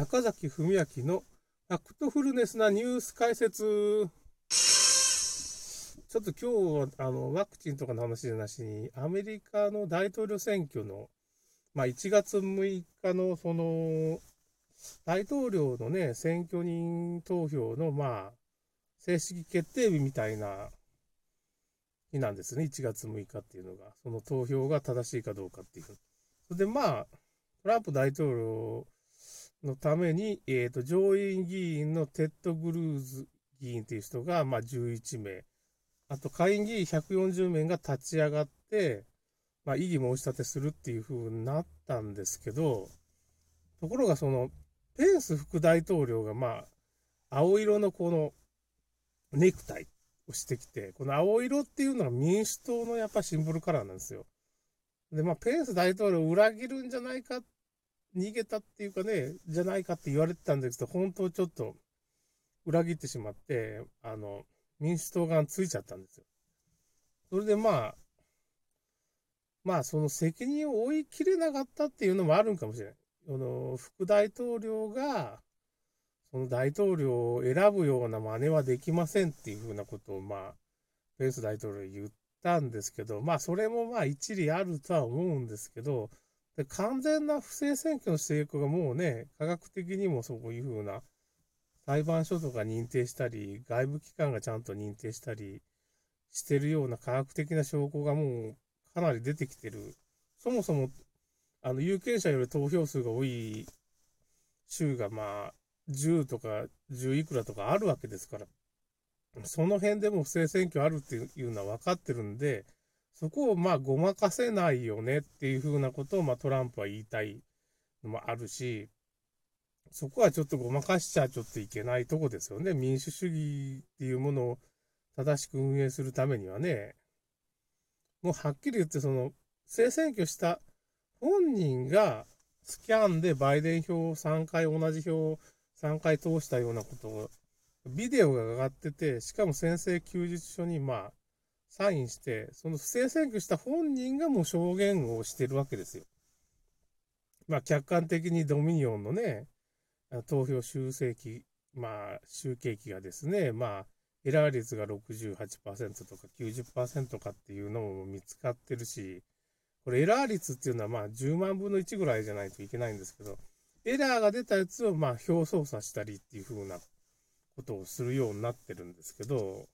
坂崎文明のファクトフルネスなニュース解説。ちょっと今日はあのワクチンとかの話じゃなしに、アメリカの大統領選挙の、まあ、1月6日のその大統領のね、選挙人投票のまあ正式決定日みたいな日なんですね、1月6日っていうのが。その投票が正しいかどうかっていう。それでまあ、トランプ大統領のために、え、ー、と、上院議員のテッド・クルーズ議員っていう人が、まあ、11名、あと、下院議員140名が立ち上がって、まあ、異議申し立てするっていう風になったんですけど、ところが、その、ペンス副大統領が、まあ、青色のこのネクタイをしてきて、この青色っていうのは民主党のやっぱシンボルカラーなんですよ。で、まあ、ペンス大統領を裏切るんじゃないかっ逃げたっていうかね、じゃないかって言われてたんですけど、本当ちょっと裏切ってしまって、あの、民主党側についちゃったんですよ。それでまあ、まあその責任を負いきれなかったっていうのもあるんかもしれない。あの、副大統領が、その大統領を選ぶような真似はできませんっていうふうなことを、まあ、ペンス大統領言ったんですけど、まあそれもまあ一理あるとは思うんですけど、で完全な不正選挙の成功がもうね、科学的にもそういうふうな裁判所とか認定したり、外部機関がちゃんと認定したりしてるような科学的な証拠がもうかなり出てきてる。そもそも、あの、有権者より投票数が多い州がまあ、10とか10いくらとかあるわけですから、その辺でも不正選挙あるっていうのは分かってるんで、そこをまあごまかせないよねっていうふうなことをまあトランプは言いたいのもあるし、そこはちょっとごまかしちゃちょっといけないとこですよね。民主主義っていうものを正しく運営するためにはね、もうはっきり言ってその、政選挙した本人がスキャンでバイデン票を3回同じ票を3回通したようなことを、ビデオが上がってて、しかも先生休日書にまあ、サインして、その不正選挙した本人がもう証言をしてるわけですよ。まあ、客観的にドミニオンのね、投票修正機、まあ、集計機がですね、まあ、エラー率が68%とか90%かっていうのも見つかってるし、これエラー率っていうのはまあ10万分の1ぐらいじゃないといけないんですけど、エラーが出たやつをまあ表操作したりっていう風なことをするようになってるんですけど、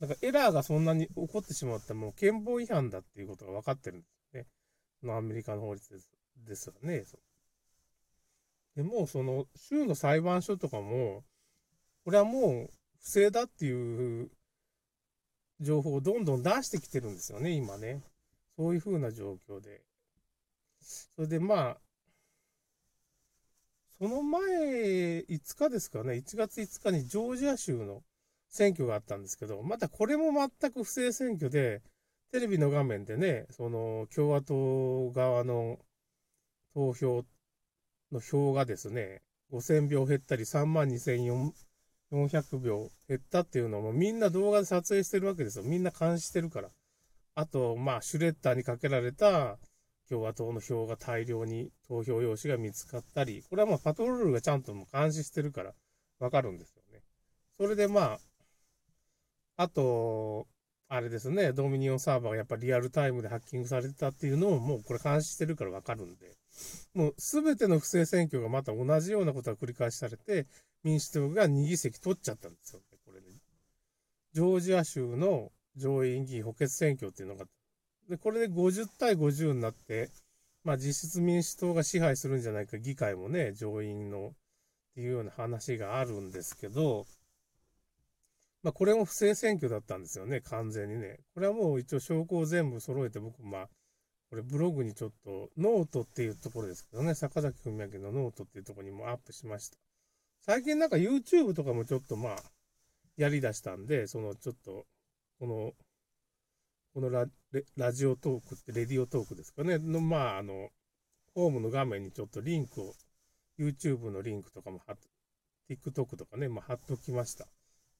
だかエラーがそんなに起こってしまったらもう憲法違反だっていうことが分かってるんですね。のアメリカの法律ですですわね。でもう、その州の裁判所とかも、これはもう不正だっていう情報をどんどん出してきてるんですよね、今ね。そういう風な状況で。それでまあ、その前、5日ですかね、1月5日にジョージア州の選挙があったんですけど、またこれも全く不正選挙で、テレビの画面でね、その共和党側の投票の票がですね、5000票減ったり3万2400票減ったっていうのもみんな動画で撮影してるわけですよ。みんな監視してるから。あと、まあ、シュレッダーにかけられた共和党の票が大量に投票用紙が見つかったり、これはまあパトロールがちゃんと監視してるからわかるんですよね。それでまあ、あと、あれですね、ドミニオンサーバーがやっぱリアルタイムでハッキングされてたっていうのをもうこれ監視してるからわかるんで、もうすべての不正選挙がまた同じようなことが繰り返しされて、民主党が2議席取っちゃったんですよね、これね。ジョージア州の上院議員補欠選挙っていうのが、で、これで50対50になって、まあ実質民主党が支配するんじゃないか、議会もね、上院のっていうような話があるんですけど、まあ、これも不正選挙だったんですよね、完全にね。これはもう一応証拠を全部揃えて、僕、まあ、これブログにちょっと、ノートっていうところですけどね、坂崎文明のノートっていうところにもアップしました。最近なんか YouTube とかもちょっとまあ、やりだしたんで、そのちょっと、この、このララジオトークって、レディオトークですかね、の、まあ、あの、ホームの画面にちょっとリンクを、YouTube のリンクとかも貼っ TikTok とかね、まあ、貼っときました。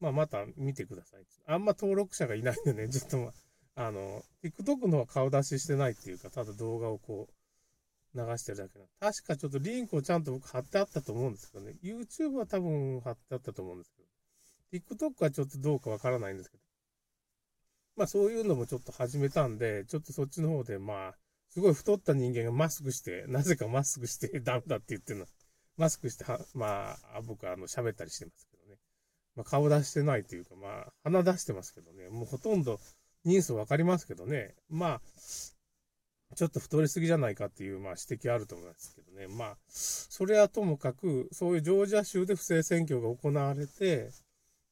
まあ、また見てください。あんま登録者がいないんでね、ちょっとまあ、あの、TikTok のは顔出ししてないっていうか、ただ動画をこう、流してるだけな確かちょっとリンクをちゃんと僕貼ってあったと思うんですけどね。YouTube は多分貼ってあったと思うんですけど。TikTok はちょっとどうかわからないんですけど。まあそういうのもちょっと始めたんで、ちょっとそっちの方でまあ、すごい太った人間がマスクして、なぜかマスクしてダメだって言ってるの。マスクしては、まあ、僕はあの喋ったりしてますけど。まあ顔出してないというか、まあ鼻出してますけどね。もうほとんど人数わかりますけどね。まあ、ちょっと太りすぎじゃないかっていう、まあ、指摘あると思いますけどね。まあ、それはともかく、そういうジョージア州で不正選挙が行われて、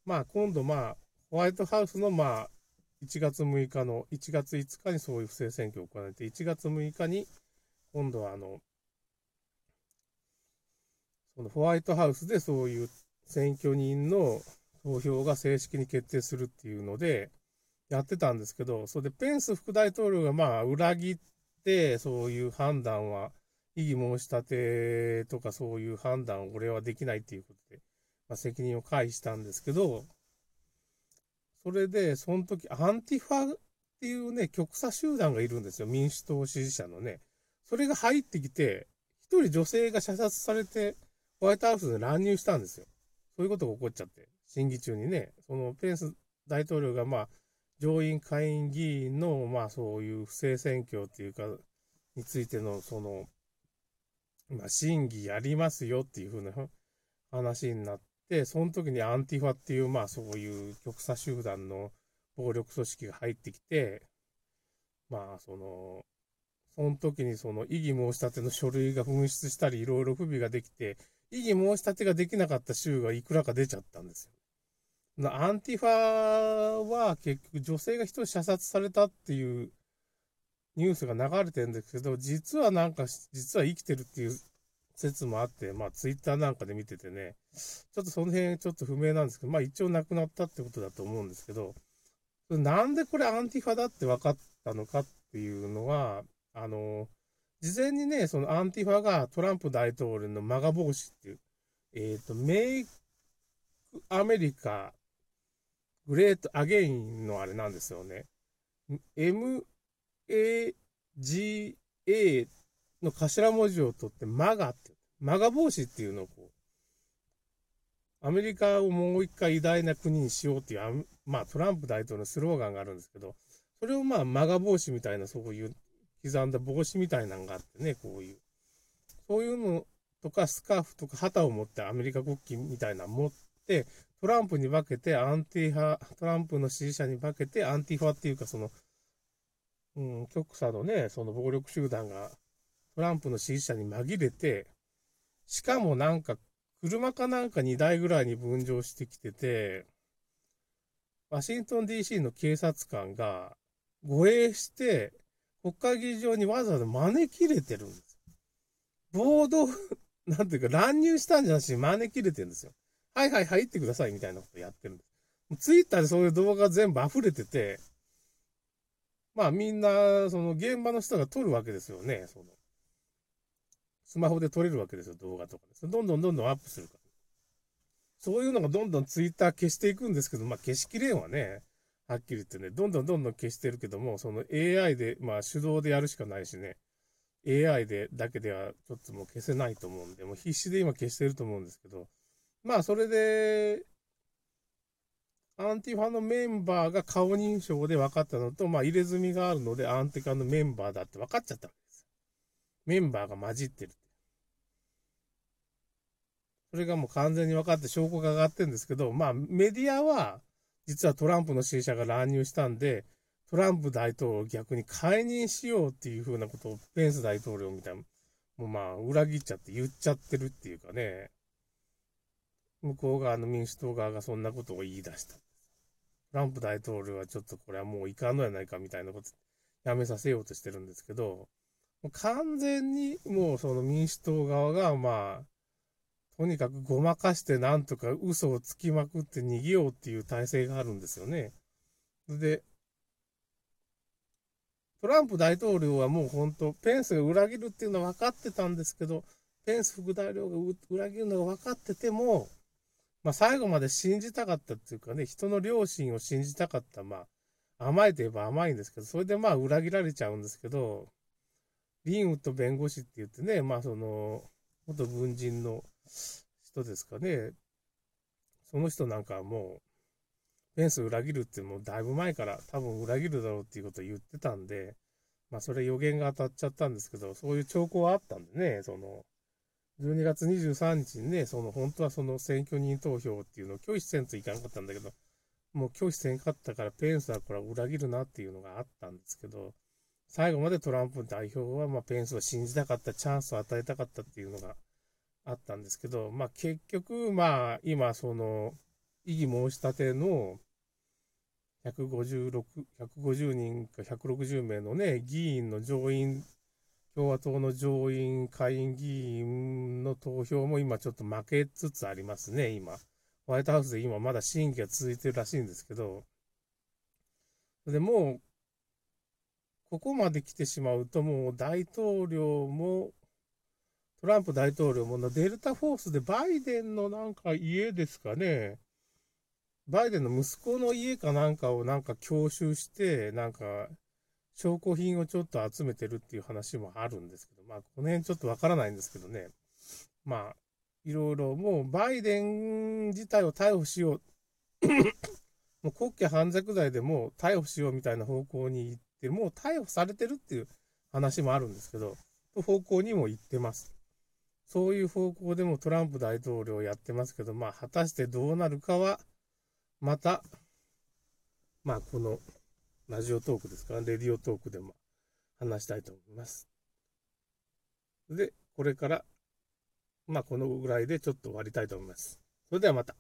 まあ、今度、まあ、ホワイトハウスの、まあ、1月6日の、1月5日にそういう不正選挙が行われて、1月6日に、今度は、あの、そのホワイトハウスでそういう選挙人の投票が正式に決定するっていうので、やってたんですけど、それでペンス副大統領がまあ裏切って、そういう判断は、異議申し立てとかそういう判断を俺はできないっていうことで、まあ、責任を回避したんですけど、それで、その時、アンティファっていうね、極左集団がいるんですよ。民主党支持者のね。それが入ってきて、一人女性が射殺されて、ホワイトハウスで乱入したんですよ。そういうことが起こっちゃって、審議中にね、そのペンス大統領がまあ、上院下院議員の、まあそういう不正選挙っていうか、についての、その、まあ審議やりますよっていうふうな話になって、その時にアンティファっていう、まあそういう極左集団の暴力組織が入ってきて、まあその、その時にその異議申し立ての書類が紛失したり、いろいろ不備ができて、異議申し立てができなかった州がいくらか出ちゃったんですよ。アンティファは結局女性が一人射殺されたっていうニュースが流れてるんですけど、実はなんか、実は生きてるっていう説もあって、まあツイッターなんかで見ててね、ちょっとその辺ちょっと不明なんですけど、まあ一応亡くなったってことだと思うんですけど、なんでこれアンティファだって分かったのかっていうのは、あの、事前にね、そのアンティファがトランプ大統領のマガ帽子っていう、えっ、ー、と、 Make America Great Again のあれなんですよね。MAGA の頭文字を取ってマガって、マガ帽子っていうのをこう、アメリカをもう一回偉大な国にしようっていう、まあトランプ大統領のスローガンがあるんですけど、それをまあマガ帽子みたいなそういう刻んだ帽子みたいなのがあってね、こういう。そういうのとかスカーフとか旗を持ってアメリカ国旗みたいなの持って、トランプに化けてアンティ派、トランプの支持者に化けてアンティ派っていうか、その、うん、極左のね、その暴力集団がトランプの支持者に紛れて、しかもなんか、車かなんか2台ぐらいに分乗してきてて、ワシントン DC の警察官が護衛して、国会議事場にわざわざ招き入れてるんです。暴動、なんていうか乱入したんじゃなし、招き入れてるんですよ。はいはい入ってくださいみたいなことやってるんです。ツイッターでそういう動画全部溢れてて、まあみんな、その現場の人が撮るわけですよね。そのスマホで撮れるわけですよ、動画とかで。どんどんどんどんアップするから。そういうのがどんどんツイッター消していくんですけど、まあ消しきれんわね。はっきり言ってね、どんどんどんどん消してるけども、その AI で、まあ手動でやるしかないしね。AI でだけではちょっともう消せないと思うんで、もう必死で今消してると思うんですけど、まあ、それで、アンティファのメンバーが顔認証で分かったのと、まあ、入れ墨があるので、アンティファのメンバーだって分かっちゃったわけです。メンバーが混じってる。それがもう完全に分かって証拠が上がってるんですけど、まあ、メディアは、実はトランプの支持者が乱入したんで、トランプ大統領を逆に解任しようっていうふうなことをペンス大統領みたいな、もうまあ、裏切っちゃって言っちゃってるっていうかね、向こう側の民主党側がそんなことを言い出した。トランプ大統領はちょっとこれはもういかんのやないかみたいなことやめさせようとしてるんですけど、完全にもうその民主党側がまあ、とにかくごまかしてなんとか嘘をつきまくって逃げようっていう体制があるんですよね。で、トランプ大統領はもう本当、ペンスが裏切るっていうのは分かってたんですけど、ペンス副大統領が裏切るのが分かってても、まあ、最後まで信じたかったっていうかね、人の良心を信じたかった、まあ、甘いといえば甘いんですけど、それでまあ裏切られちゃうんですけど、リンウッド弁護士って言ってね、まあその、元軍人の人ですかね、その人なんかもう、ペンス裏切るってもうだいぶ前から多分裏切るだろうっていうことを言ってたんで、まあそれ予言が当たっちゃったんですけど、そういう兆候はあったんでね、その、12月23日にね、その本当はその選挙人投票っていうのを拒否せんといかんかったんだけど、もう拒否せんかったからペンスはこれは裏切るなっていうのがあったんですけど、最後までトランプ代表は、ま、ペンスを信じたかった、チャンスを与えたかったっていうのがあったんですけど、まあ、結局、まあ、今、その、異議申し立ての156、150人か160名のね、議員の上院、共和党の上院、下院議員の投票も今ちょっと負けつつありますね、今。ホワイトハウスで今まだ審議が続いてるらしいんですけど、でも、ここまで来てしまうと、もう大統領も、トランプ大統領もデルタフォースでバイデンのなんか家ですかね、バイデンの息子の家かなんかをなんか強襲して、なんか、証拠品をちょっと集めてるっていう話もあるんですけど、まあ、この辺ちょっとわからないんですけどね。まあ、いろいろもうバイデン自体を逮捕しよう。もう国家反逆罪でも逮捕しようみたいな方向に行っ、もう逮捕されてるっていう話もあるんですけど、方向にも行ってます。そういう方向でもトランプ大統領やってますけど、まあ果たしてどうなるかは、また、まあ、このラジオトークですか、レディオトークでも話したいと思います。で、これから、まあ、このぐらいでちょっと終わりたいと思います。それではまた。